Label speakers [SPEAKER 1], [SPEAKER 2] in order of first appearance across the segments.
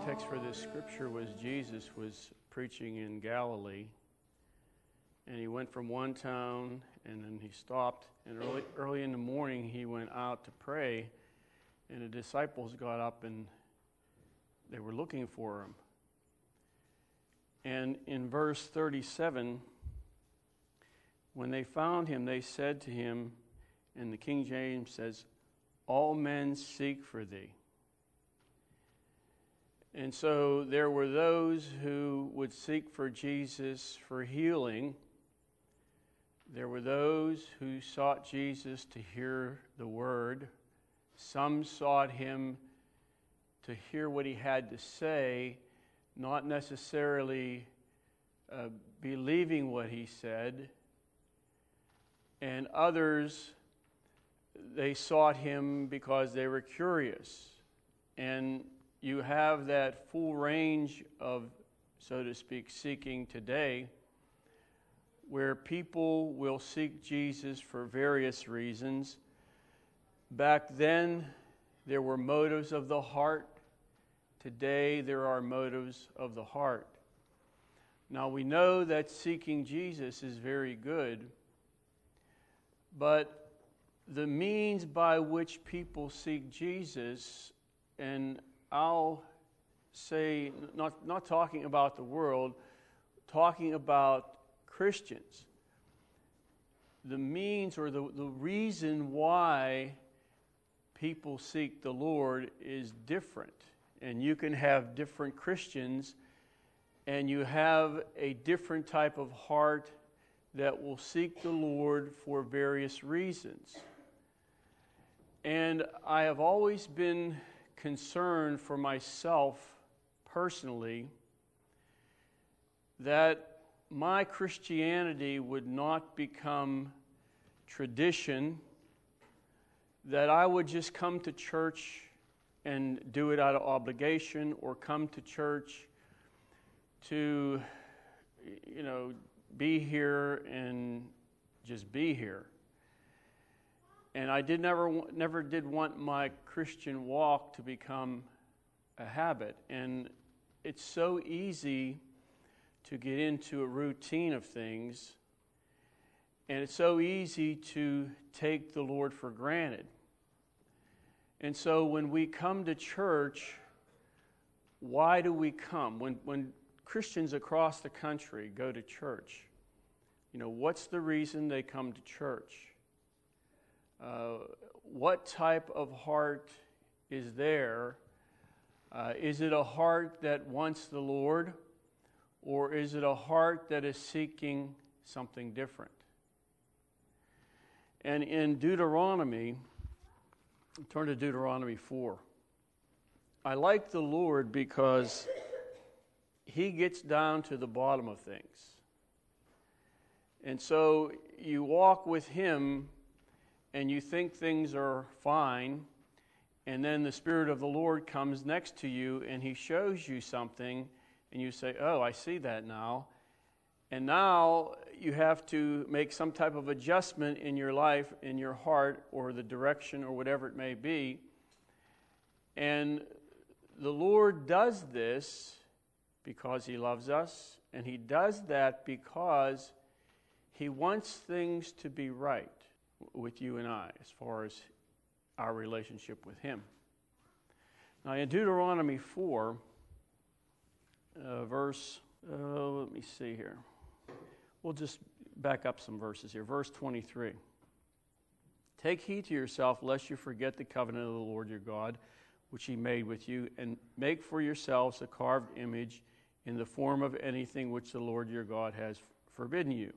[SPEAKER 1] context for this scripture was Jesus was preaching in Galilee, and he went from one town and then he stopped. And early, early in the morning, he went out to pray, and the disciples got up and they were looking for him. And in verse 37, when they found him, they said to him, and the King James says, All men seek for thee. And so there were those who would seek for Jesus for healing. There were those who sought Jesus to hear the word. Some sought him to hear what he had to say, not necessarily uh, believing what he said. And others, they sought him because they were curious. And you have that full range of, so to speak, seeking today, where people will seek Jesus for various reasons. Back then, there were motives of the heart. Today, there are motives of the heart. Now, we know that seeking Jesus is very good, but the means by which people seek Jesus, and I'll say, not, not talking about the world, talking about Christians. The means or the, the reason why people seek the Lord is different. And you can have different Christians, and you have a different type of heart that will seek the Lord for various reasons. And I have always been concern for myself personally that my Christianity would not become tradition, that I would just come to church and do it out of obligation or come to church to, you know, be here and just be here and I did never never did want my Christian walk to become a habit. And it's so easy to get into a routine of things, and it's so easy to take the Lord for granted. And so when we come to church, why do we come? When, when Christians across the country go to church, you know, what's the reason they come to church? Uh, what type of heart is there? Uh, is it a heart that wants the Lord, or is it a heart that is seeking something different? And in Deuteronomy, turn to Deuteronomy 4. I like the Lord because he gets down to the bottom of things. And so you walk with him and you think things are fine, and then the Spirit of the Lord comes next to you and He shows you something, and you say, Oh, I see that now. And now you have to make some type of adjustment in your life, in your heart, or the direction, or whatever it may be. And the Lord does this because He loves us, and He does that because He wants things to be right with you and I as far as our relationship with Him. Now, in Deuteronomy 4, uh, verse, uh, let me see here. We'll just back up some verses here. Verse 23. Take heed to yourself, lest you forget the covenant of the Lord your God, which he made with you, and make for yourselves a carved image in the form of anything which the Lord your God has forbidden you.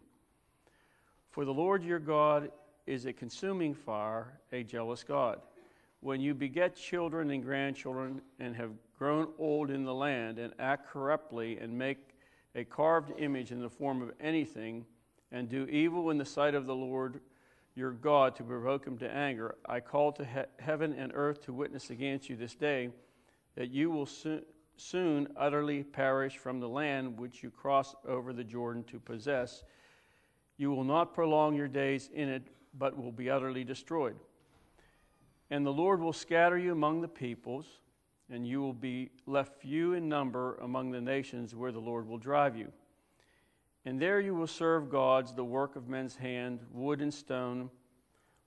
[SPEAKER 1] For the Lord your God is a consuming fire, a jealous God. When you beget children and grandchildren and have grown old in the land and act corruptly and make a carved image in the form of anything and do evil in the sight of the Lord your God to provoke him to anger, I call to he- heaven and earth to witness against you this day that you will so- soon utterly perish from the land which you cross over the Jordan to possess. You will not prolong your days in it but will be utterly destroyed. And the Lord will scatter you among the peoples, and you will be left few in number among the nations where the Lord will drive you. And there you will serve gods, the work of men's hand, wood and stone,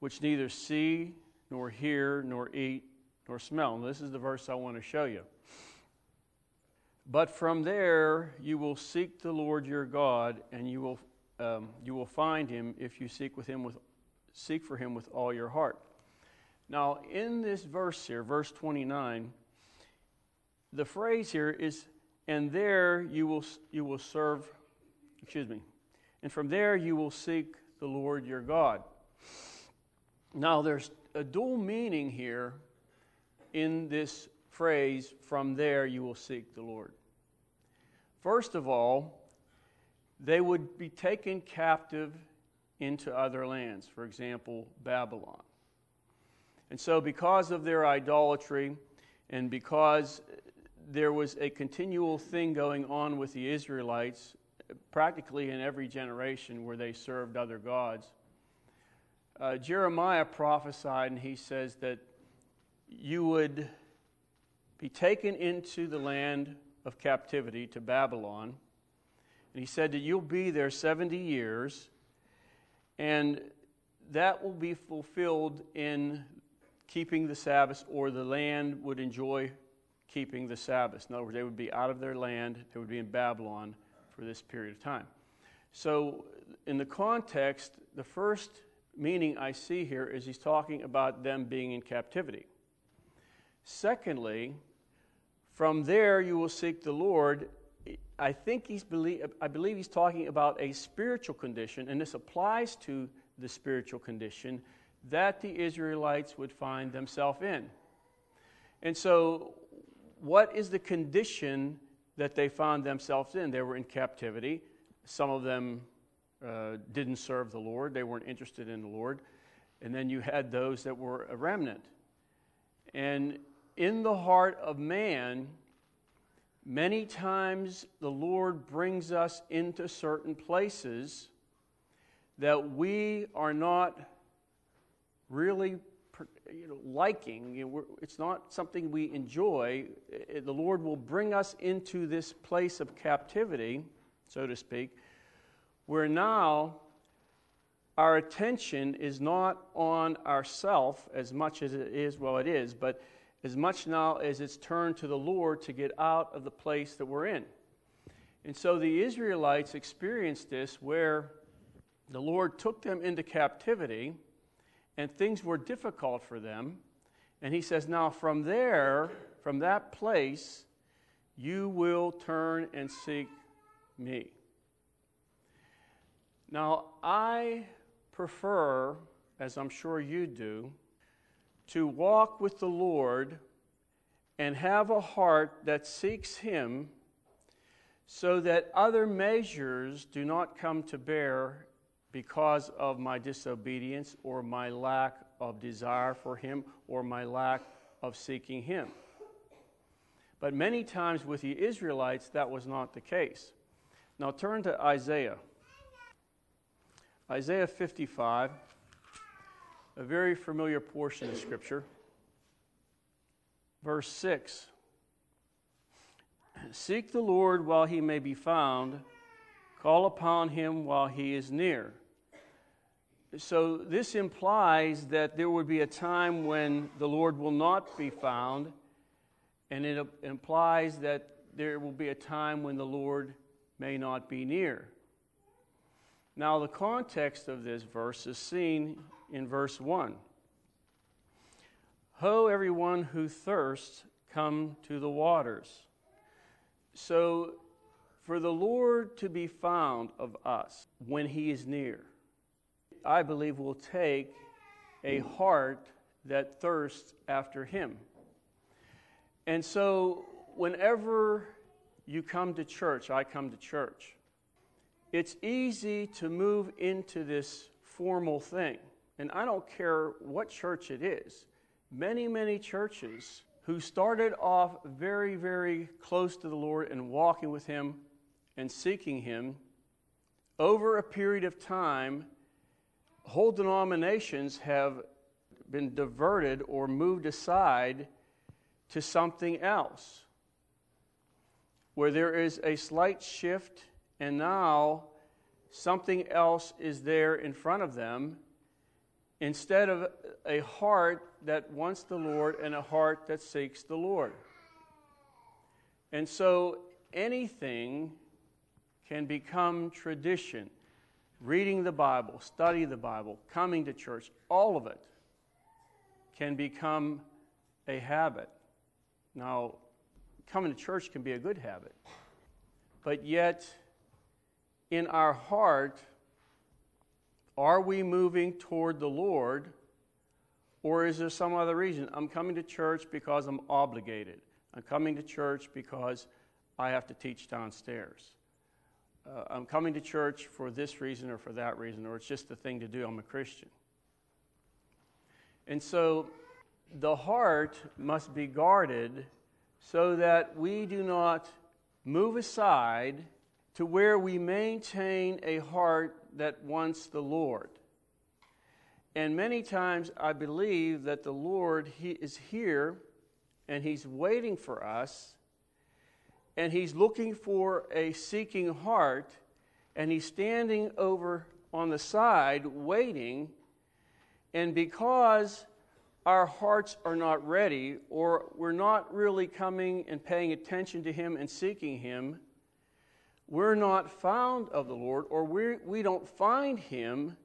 [SPEAKER 1] which neither see, nor hear, nor eat, nor smell. And this is the verse I want to show you. But from there you will seek the Lord your God, and you will, um, you will find him if you seek, with him with, seek for him with all your heart. Now, in this verse here, verse 29, the phrase here is, and there you will, you will serve, excuse me, and from there you will seek the Lord your God. Now, there's a dual meaning here in this phrase, from there you will seek the Lord. First of all, they would be taken captive into other lands, for example, Babylon. And so, because of their idolatry and because there was a continual thing going on with the Israelites, practically in every generation where they served other gods, uh, Jeremiah prophesied and he says that you would be taken into the land of captivity to Babylon. And he said that you'll be there 70 years, and that will be fulfilled in keeping the Sabbath, or the land would enjoy keeping the Sabbath. In other words, they would be out of their land, they would be in Babylon for this period of time. So, in the context, the first meaning I see here is he's talking about them being in captivity. Secondly, from there you will seek the Lord. I think he's believe, I believe he's talking about a spiritual condition, and this applies to the spiritual condition that the Israelites would find themselves in. And so, what is the condition that they found themselves in? They were in captivity. Some of them uh, didn't serve the Lord, they weren't interested in the Lord. And then you had those that were a remnant. And in the heart of man, many times the Lord brings us into certain places that we are not really you know, liking. It's not something we enjoy. Eh, the Lord will bring us into this place of captivity, so to speak, where now our attention is not on ourself as much as it is, well, it is, but as much now as it's turned to the Lord to get out of the place that we're in. And so the Israelites experienced this where the Lord took them into captivity and things were difficult for them. And he says, Now from there, from that place, you will turn and seek me. Now, I prefer, as I'm sure you do, to walk with the Lord and have a heart that seeks Him so that other measures do not come to bear because of my disobedience or my lack of desire for Him or my lack of seeking Him. But many times with the Israelites, that was not the case. Now turn to Isaiah. Isaiah 55, a very familiar portion of Scripture. Verse 6 Seek the Lord while he may be found, call upon him while he is near. So, this implies that there would be a time when the Lord will not be found, and it implies that there will be a time when the Lord may not be near. Now, the context of this verse is seen in verse 1. Ho, everyone who thirsts, come to the waters. So, for the Lord to be found of us when he is near, I believe will take a heart that thirsts after him. And so, whenever you come to church, I come to church it's easy to move into this formal thing. And I don't care what church it is. Many, many churches who started off very, very close to the Lord and walking with Him and seeking Him, over a period of time, whole denominations have been diverted or moved aside to something else, where there is a slight shift, and now something else is there in front of them instead of a heart that wants the Lord and a heart that seeks the Lord. And so anything can become tradition. Reading the Bible, study the Bible, coming to church, all of it can become a habit. Now, coming to church can be a good habit, but yet, in our heart, are we moving toward the Lord, or is there some other reason? I'm coming to church because I'm obligated. I'm coming to church because I have to teach downstairs. Uh, I'm coming to church for this reason or for that reason, or it's just the thing to do. I'm a Christian. And so the heart must be guarded so that we do not move aside to where we maintain a heart that wants the Lord. And many times I believe that the Lord he is here and He's waiting for us and He's looking for a seeking heart and He's standing over on the side waiting. And because our hearts are not ready or we're not really coming and paying attention to Him and seeking Him, we're not found of the Lord, or we we don't find Him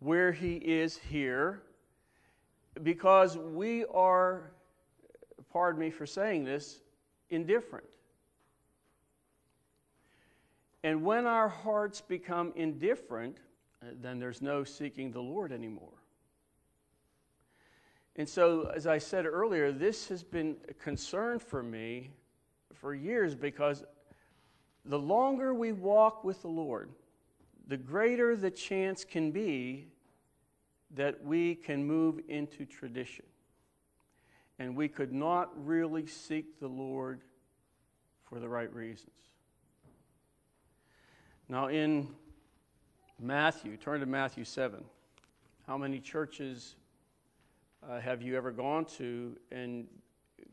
[SPEAKER 1] where He is here, because we are, pardon me for saying this, indifferent. And when our hearts become indifferent, then there's no seeking the Lord anymore. And so, as I said earlier, this has been a concern for me for years because the longer we walk with the Lord, the greater the chance can be that we can move into tradition. And we could not really seek the Lord for the right reasons. Now, in Matthew, turn to Matthew 7. How many churches uh, have you ever gone to and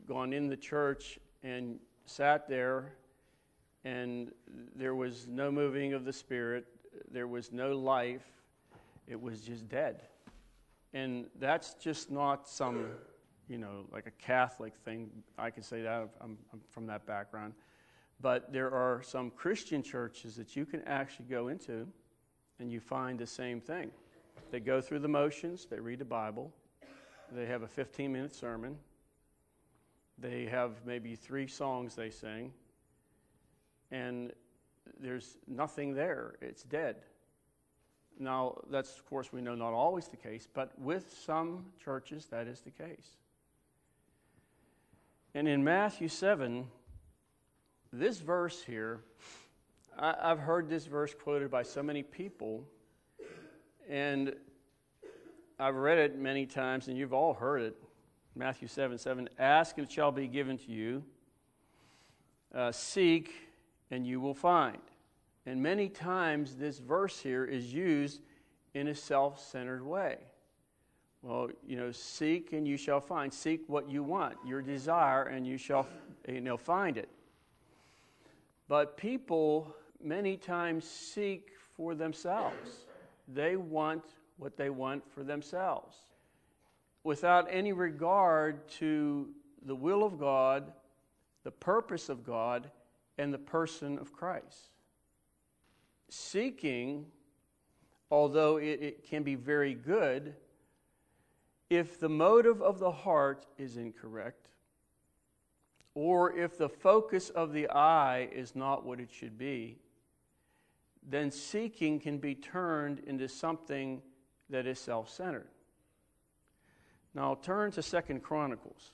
[SPEAKER 1] gone in the church and sat there and there was no moving of the Spirit, there was no life, it was just dead. And that's just not some, you know, like a Catholic thing. I can say that, I'm, I'm from that background. But there are some Christian churches that you can actually go into and you find the same thing. They go through the motions, they read the Bible, they have a 15 minute sermon, they have maybe three songs they sing, and there's nothing there. It's dead. Now, that's, of course, we know not always the case, but with some churches, that is the case. And in Matthew 7, this verse here, I, have heard this verse quoted by so many people, and I've read it many times, and you've all heard it. Matthew 7 7 Ask, and it shall be given to you. Uh, seek, and you will find. And many times this verse here is used in a self centered way. Well, you know, seek and you shall find. Seek what you want, your desire, and you shall you know, find it. But people many times seek for themselves. They want what they want for themselves without any regard to the will of God, the purpose of God, and the person of Christ. Seeking, although it, it, can be very good, if the motive of the heart is incorrect, or if the focus of the eye is not what it should be, then seeking can be turned into something that is self centered. Now turn to Second Chronicles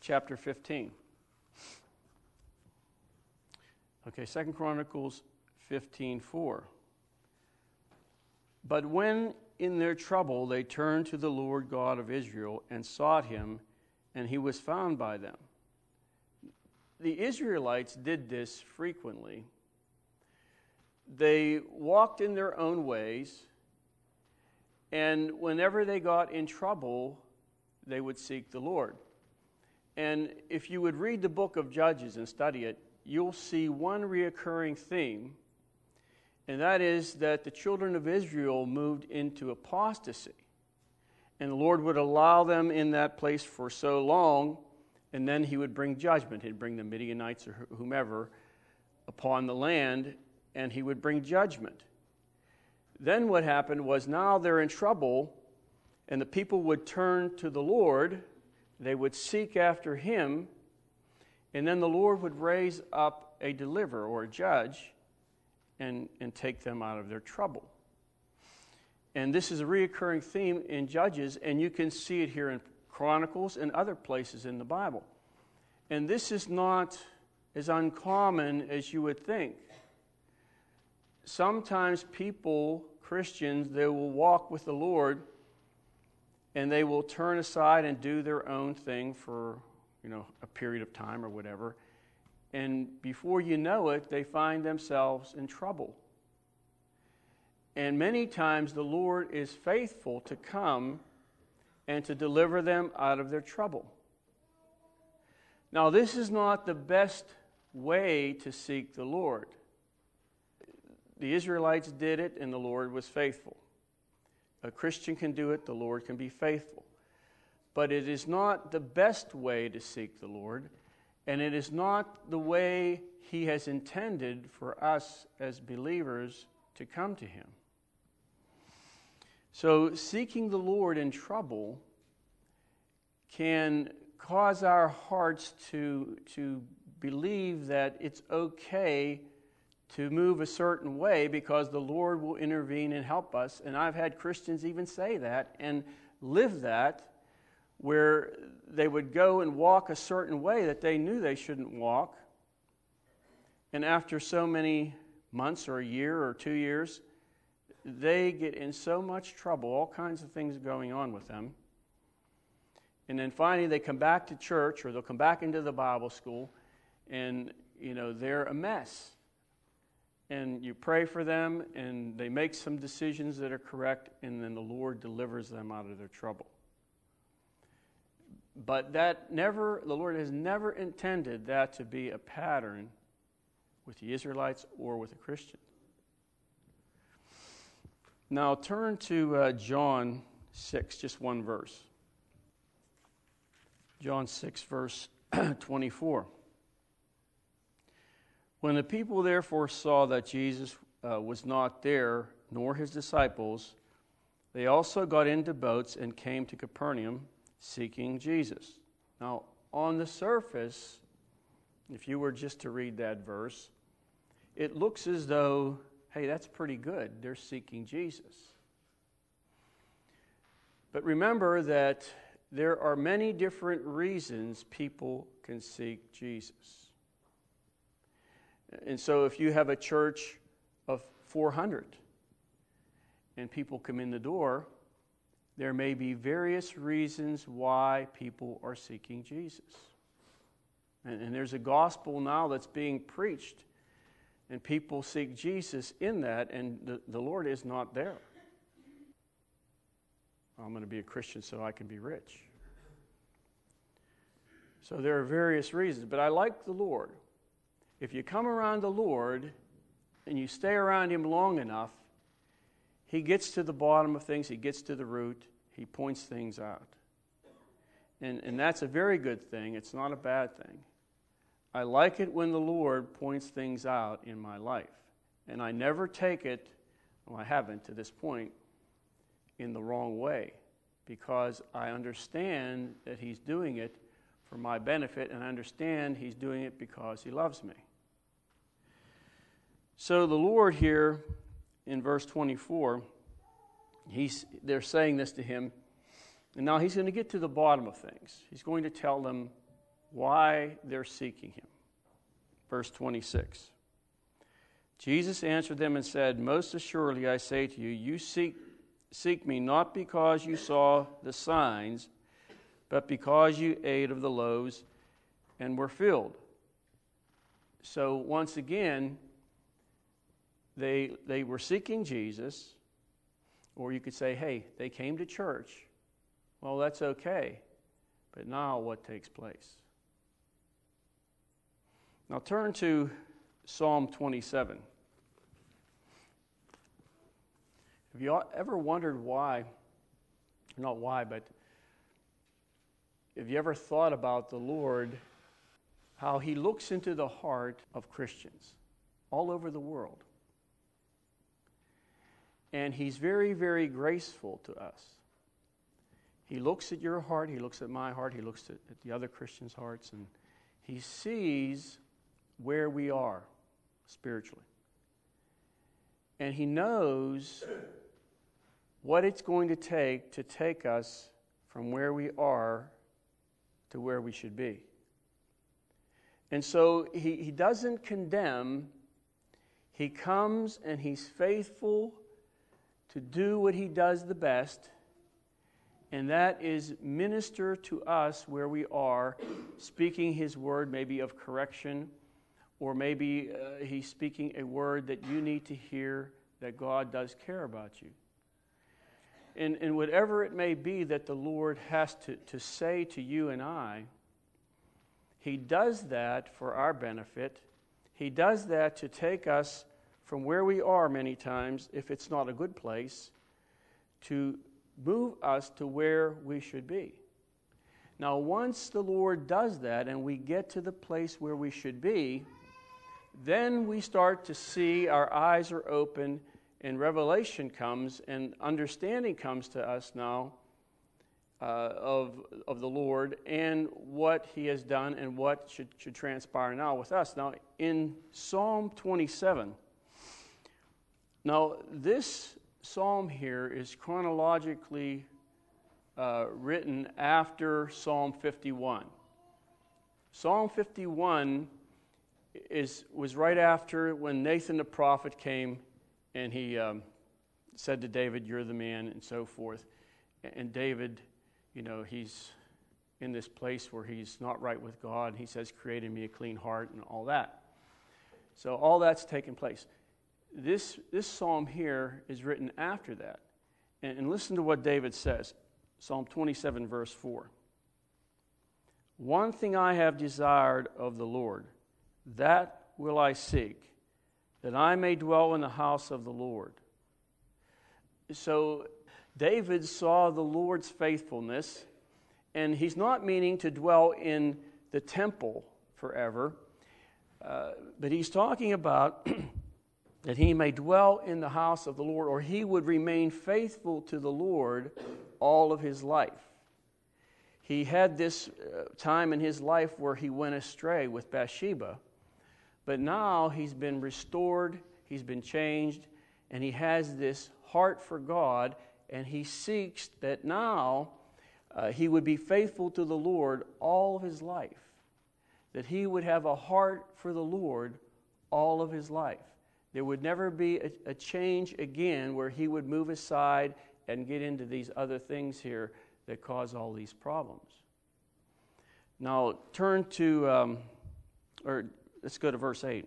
[SPEAKER 1] chapter 15. Okay, Second Chronicles 15:4. But when in their trouble they turned to the Lord God of Israel and sought him, and he was found by them. The Israelites did this frequently. They walked in their own ways, and whenever they got in trouble, they would seek the Lord. And if you would read the book of Judges and study it, you'll see one reoccurring theme, and that is that the children of Israel moved into apostasy. And the Lord would allow them in that place for so long, and then He would bring judgment. He'd bring the Midianites or whomever upon the land, and He would bring judgment. Then what happened was now they're in trouble, and the people would turn to the Lord, they would seek after Him, and then the Lord would raise up a deliverer or a judge and, and take them out of their trouble. And this is a reoccurring theme in Judges, and you can see it here in Chronicles and other places in the Bible. And this is not as uncommon as you would think. Sometimes people, Christians, they will walk with the Lord and they will turn aside and do their own thing for, you know, a period of time or whatever. And before you know it, they find themselves in trouble. And many times the Lord is faithful to come and to deliver them out of their trouble. Now, this is not the best way to seek the Lord. The Israelites did it, and the Lord was faithful. A Christian can do it, the Lord can be faithful. But it is not the best way to seek the Lord, and it is not the way He has intended for us as believers to come to Him. So, seeking the Lord in trouble can cause our hearts to, to believe that it's okay to move a certain way because the Lord will intervene and help us. And I've had Christians even say that and live that, where they would go and walk a certain way that they knew they shouldn't walk. And after so many months or a year or two years, they get in so much trouble, all kinds of things going on with them. And then finally, they come back to church or they'll come back into the Bible school, and you know they're a mess. And you pray for them, and they make some decisions that are correct, and then the Lord delivers them out of their trouble. But that never, the Lord has never intended that to be a pattern with the Israelites or with a Christian. Now turn to uh, John 6, just one verse. John 6, verse 24. When the people therefore saw that Jesus uh, was not there, nor his disciples, they also got into boats and came to Capernaum seeking Jesus. Now, on the surface, if you were just to read that verse, it looks as though hey, that's pretty good. They're seeking Jesus. But remember that there are many different reasons people can seek Jesus. And so if you have a church of 400 and people come in the door, there may be various reasons why people are seeking Jesus. And, and there's a gospel now that's being preached and people seek Jesus in that, and the, the Lord is not there. I'm going to be a Christian so I can be rich. So there are various reasons, but I like the Lord. If you come around the Lord and you stay around Him long enough, He gets to the bottom of things, He gets to the root, He points things out. And, and that's a very good thing, it's not a bad thing. I like it when the Lord points things out in my life. And I never take it, well, I haven't to this point, in the wrong way because I understand that He's doing it for my benefit and I understand He's doing it because He loves me. So the Lord here in verse 24, he's, they're saying this to Him, and now He's going to get to the bottom of things. He's going to tell them why they're seeking him. Verse 26. Jesus answered them and said, Most assuredly I say to you, you seek, seek me not because you saw the signs, but because you ate of the loaves and were filled. So once again, they, they were seeking Jesus, or you could say, hey, they came to church. Well, that's okay. But now what takes place? Now turn to Psalm 27. Have you ever wondered why? Not why, but have you ever thought about the Lord, how He looks into the heart of Christians all over the world? And He's very, very graceful to us. He looks at your heart, He looks at my heart, He looks at, at the other Christians' hearts, and He sees where we are spiritually. And He knows what it's going to take to take us from where we are to where we should be. And so he, he doesn't condemn, he comes and he's faithful to do what he does the best, and that is minister to us where we are, speaking his word, maybe of correction, or maybe uh, he's speaking a word that you need to hear that God does care about you and, and whatever it may be that the Lord has to, to say to you and I, He does that for our benefit. He does that to take us from where we are many times, if it's not a good place, to move us to where we should be. Now, once the Lord does that and we get to the place where we should be, then we start to see our eyes are open and revelation comes and understanding comes to us now uh, of, of the Lord and what he has done and what should, should transpire now with us. Now, in Psalm 27, now this psalm here is chronologically uh, written after Psalm 51. Psalm 51 is, was right after when Nathan the prophet came and he um, said to David, You're the man, and so forth. And David, you know, he's in this place where he's not right with God. He says, Create in me a clean heart, and all that. So, all that's taken place. This, this psalm here is written after that. And, and listen to what David says Psalm 27, verse 4. One thing I have desired of the Lord, that will I seek that I may dwell in the house of the Lord. So David saw the Lord's faithfulness, and he's not meaning to dwell in the temple forever, uh, but he's talking about that he may dwell in the house of the Lord, or he would remain faithful to the Lord all of his life. He had this uh, time in his life where he went astray with Bathsheba but now he's been restored, he's been changed, and he has this heart for God, and he seeks that now uh, he would be faithful to the Lord all of his life. That he would have a heart for the Lord all of his life. There would never be a, a change again where he would move aside and get into these other things here that cause all these problems. Now, turn to, um, or Let's go to verse 8.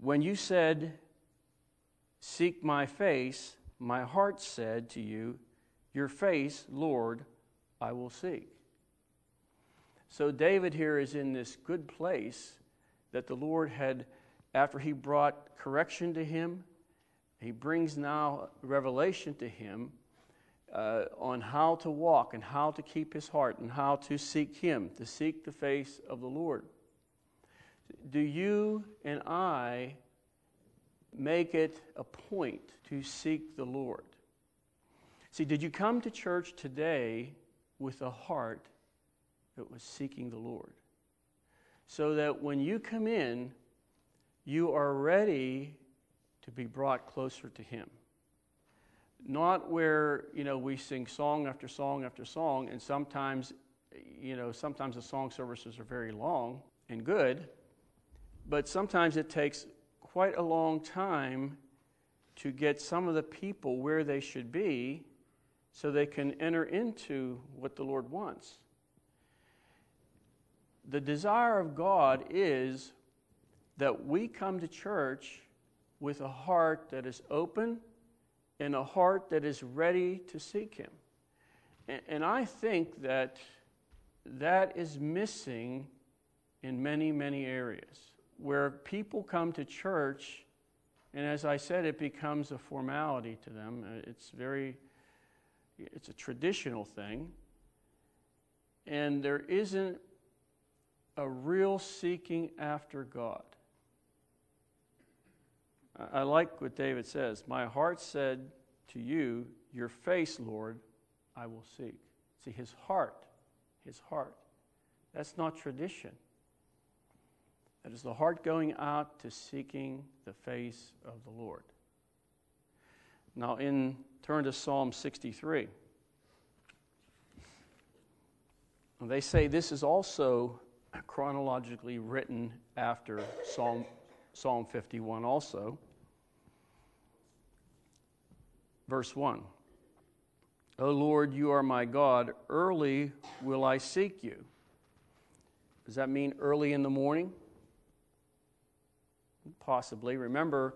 [SPEAKER 1] When you said, Seek my face, my heart said to you, Your face, Lord, I will seek. So David here is in this good place that the Lord had, after he brought correction to him, he brings now revelation to him uh, on how to walk and how to keep his heart and how to seek him, to seek the face of the Lord. Do you and I make it a point to seek the Lord? See, did you come to church today with a heart that was seeking the Lord? So that when you come in, you are ready to be brought closer to Him not where you know we sing song after song after song and sometimes you know sometimes the song services are very long and good but sometimes it takes quite a long time to get some of the people where they should be so they can enter into what the Lord wants. The desire of God is that we come to church with a heart that is open and a heart that is ready to seek Him. And, and I think that that is missing in many, many areas where people come to church, and as I said, it becomes a formality to them. Uh, it's very, it's a traditional thing. And there isn't a real seeking after God. I like what David says. My heart said to you, Your face, Lord, I will seek. See, his heart, his heart. That's not tradition. That is the heart going out to seeking the face of the Lord. Now, in turn to Psalm 63. They say this is also chronologically written after Psalm, Psalm 51 also. Verse 1 O Lord, you are my God. Early will I seek you. Does that mean early in the morning? Possibly. Remember,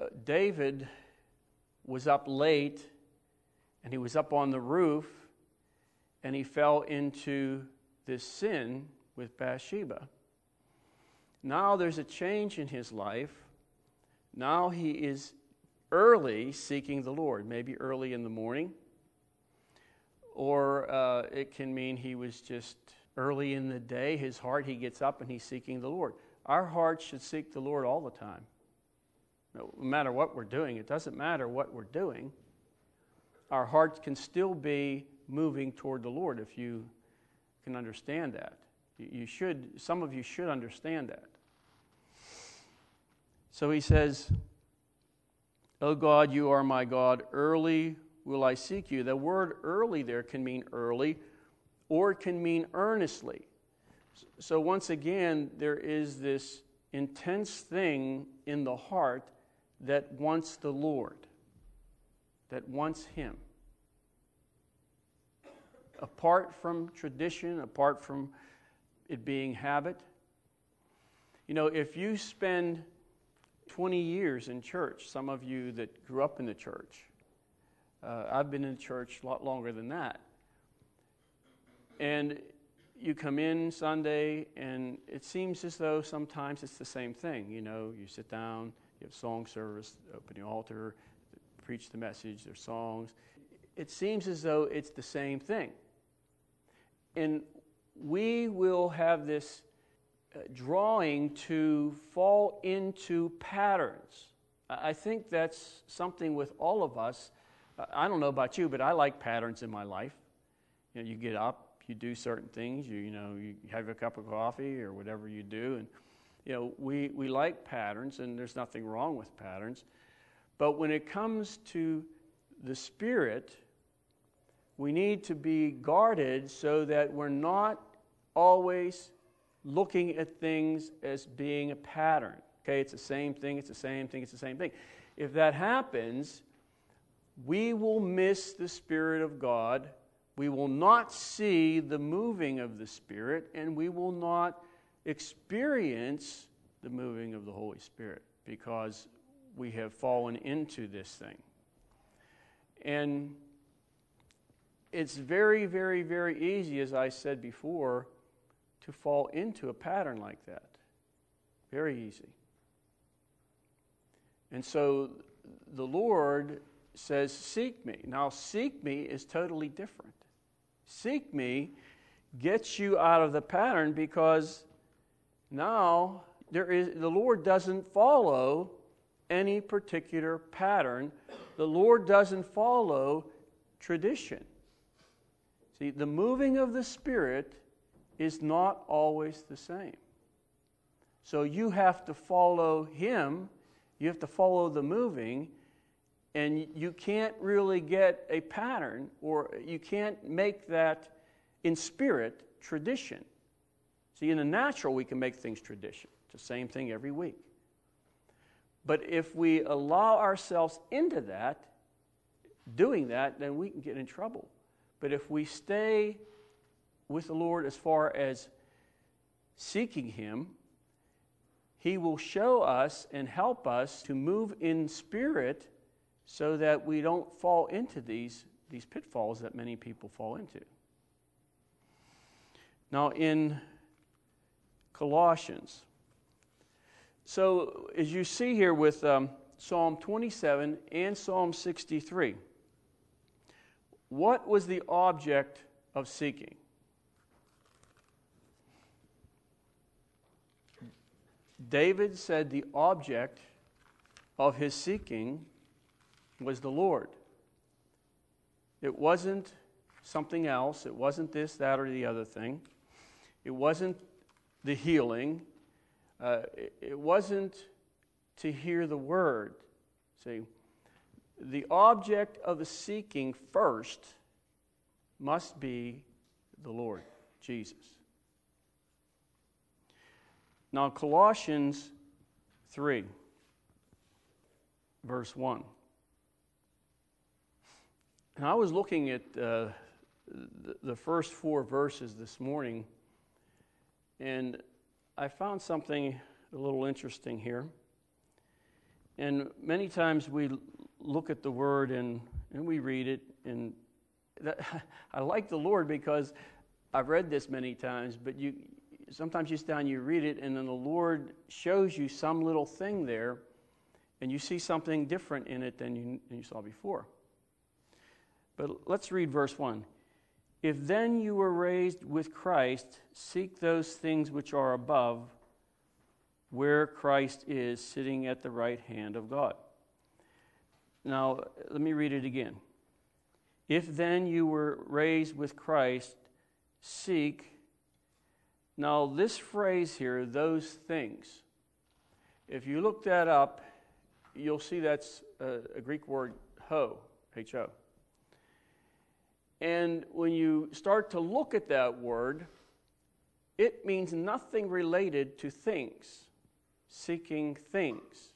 [SPEAKER 1] uh, David was up late and he was up on the roof and he fell into this sin with Bathsheba. Now there's a change in his life. Now he is early seeking the Lord, maybe early in the morning. Or uh, it can mean he was just early in the day, his heart, he gets up and he's seeking the Lord. Our hearts should seek the Lord all the time. No matter what we're doing, it doesn't matter what we're doing. Our hearts can still be moving toward the Lord if you can understand that. You should, some of you should understand that. So he says, O God, you are my God. Early will I seek you. The word early there can mean early or it can mean earnestly. So, once again, there is this intense thing in the heart that wants the Lord, that wants Him. Apart from tradition, apart from it being habit. You know, if you spend 20 years in church, some of you that grew up in the church. Uh, I've been in church a lot longer than that. And you come in Sunday, and it seems as though sometimes it's the same thing. You know, you sit down, you have song service, open the altar, preach the message, there's songs. It seems as though it's the same thing. And we will have this uh, drawing to fall into patterns. I think that's something with all of us. I don't know about you, but I like patterns in my life. You know, you get up, you do certain things, you, you know, you have a cup of coffee or whatever you do. And, you know, we, we like patterns, and there's nothing wrong with patterns. But when it comes to the Spirit, we need to be guarded so that we're not always looking at things as being a pattern. Okay, it's the same thing, it's the same thing, it's the same thing. If that happens, we will miss the Spirit of God. We will not see the moving of the Spirit, and we will not experience the moving of the Holy Spirit because we have fallen into this thing. And it's very, very, very easy, as I said before, to fall into a pattern like that. Very easy. And so the Lord says, Seek me. Now, seek me is totally different. Seek me gets you out of the pattern because now there is, the Lord doesn't follow any particular pattern. The Lord doesn't follow tradition. See, the moving of the Spirit is not always the same. So you have to follow him, you have to follow the moving, and you can't really get a pattern or you can't make that in spirit tradition. See, in the natural, we can make things tradition. It's the same thing every week. But if we allow ourselves into that, doing that, then we can get in trouble. But if we stay with the Lord as far as seeking Him, He will show us and help us to move in spirit so that we don't fall into these, these pitfalls that many people fall into. Now, in Colossians. So, as you see here with um, Psalm 27 and Psalm 63, what was the object of seeking? David said the object of his seeking was the Lord. It wasn't something else. It wasn't this, that, or the other thing. It wasn't the healing. Uh, it, it wasn't to hear the word. See, the object of the seeking first must be the Lord, Jesus. Now, Colossians 3, verse 1. And I was looking at uh, the, the first four verses this morning, and I found something a little interesting here. And many times we look at the word and, and we read it, and that, I like the Lord because I've read this many times, but you sometimes you sit down, you read it, and then the Lord shows you some little thing there, and you see something different in it than you, than you saw before. But let's read verse 1. If then you were raised with Christ, seek those things which are above, where Christ is sitting at the right hand of God. Now, let me read it again. If then you were raised with Christ, seek. Now, this phrase here, those things, if you look that up, you'll see that's a, a Greek word, ho, H O. And when you start to look at that word, it means nothing related to things, seeking things.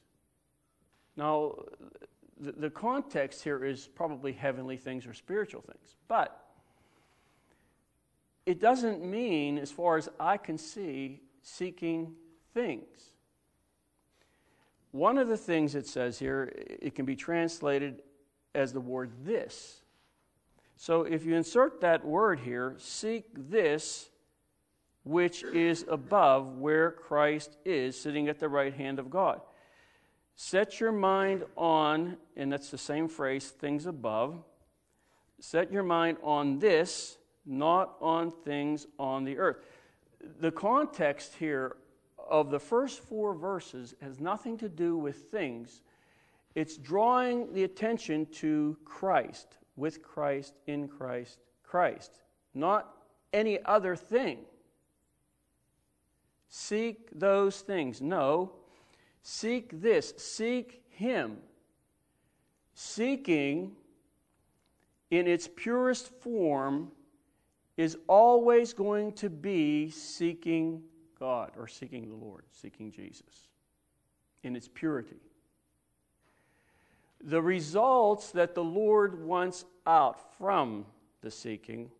[SPEAKER 1] Now, the, the context here is probably heavenly things or spiritual things, but it doesn't mean, as far as I can see, seeking things. One of the things it says here, it can be translated as the word this. So if you insert that word here, seek this which is above where Christ is, sitting at the right hand of God. Set your mind on, and that's the same phrase, things above. Set your mind on this, not on things on the earth. The context here of the first four verses has nothing to do with things, it's drawing the attention to Christ with Christ, in Christ, Christ, not any other thing. Seek those things. No, seek this. Seek Him. Seeking in its purest form is always going to be seeking God or seeking the Lord, seeking Jesus in its purity the results that the Lord wants out from the seeking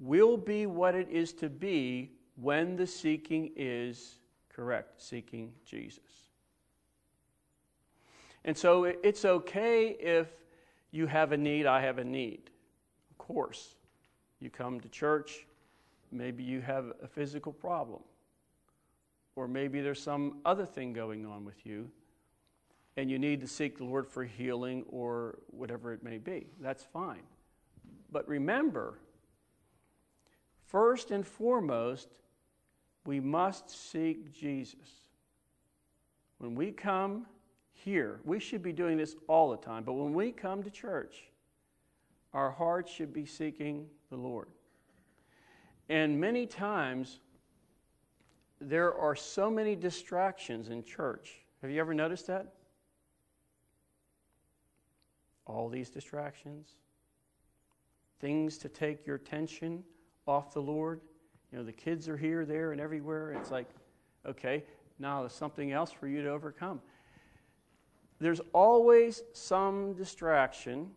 [SPEAKER 1] will be what it is to be when the seeking is correct, seeking Jesus. And so it's okay if you have a need, I have a need. Of course. You come to church, maybe you have a physical problem, or maybe there's some other thing going on with you and you need to seek the Lord for healing or whatever it may be. That's fine. But remember, first and foremost, we must seek Jesus. When we come here, we should be doing this all the time, but when we come to church, our hearts should be seeking the Lord. And many times, there are so many distractions in church. Have you ever noticed that? all these distractions, things to take your attention off the Lord. You know, the kids are here, there, and everywhere. It's like, okay, now there's something else for you to overcome. There's always some distraction.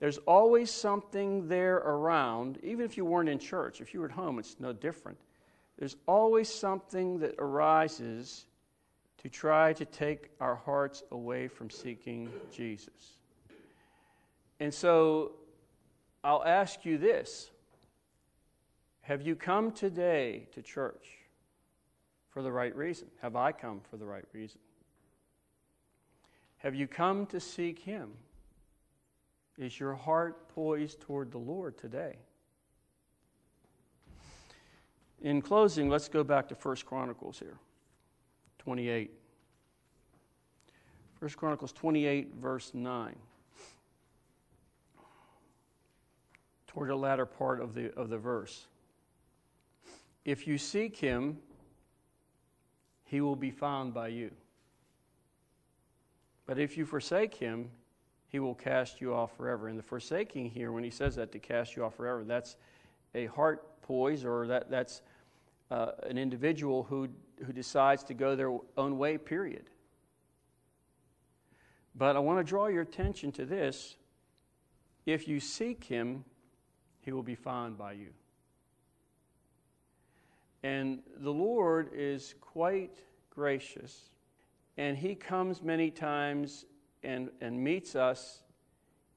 [SPEAKER 1] There's always something there around, even if you weren't in church. If you were at home, it's no different. There's always something that arises to try to take our hearts away from seeking Jesus. And so I'll ask you this Have you come today to church for the right reason? Have I come for the right reason? Have you come to seek Him? Is your heart poised toward the Lord today? In closing, let's go back to 1 Chronicles here, 28. 1 Chronicles 28, verse 9. Toward the latter part of the, of the verse. If you seek him, he will be found by you. But if you forsake him, he will cast you off forever. And the forsaking here, when he says that to cast you off forever, that's a heart poise, or that, that's uh, an individual who, who decides to go their own way, period. But I want to draw your attention to this. If you seek him, he will be found by you. And the Lord is quite gracious, and he comes many times and, and meets us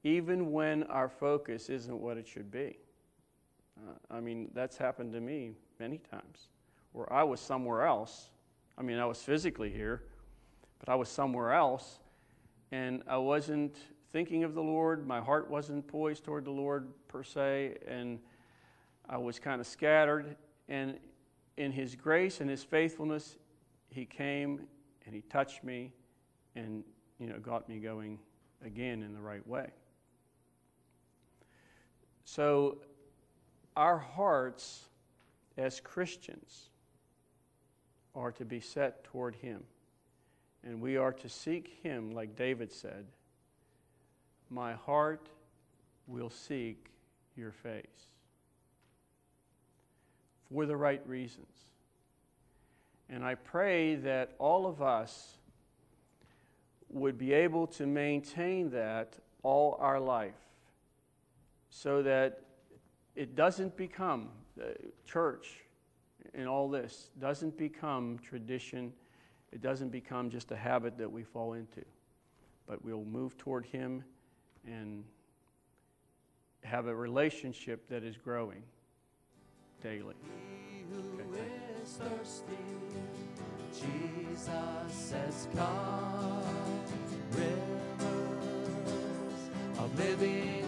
[SPEAKER 1] even when our focus isn't what it should be. Uh, I mean, that's happened to me many times where I was somewhere else. I mean, I was physically here, but I was somewhere else, and I wasn't thinking of the Lord. My heart wasn't poised toward the Lord per se, and I was kind of scattered. And in His grace and His faithfulness, He came and He touched me and you know, got me going again in the right way. So, our hearts as Christians are to be set toward Him. And we are to seek Him, like David said My heart will seek your face for the right reasons. And I pray that all of us would be able to maintain that all our life so that it doesn't become uh, church and all this doesn't become tradition. It doesn't become just a habit that we fall into but we'll move toward him and have a relationship that is growing daily. Okay, thirsty, Jesus has come rivers of living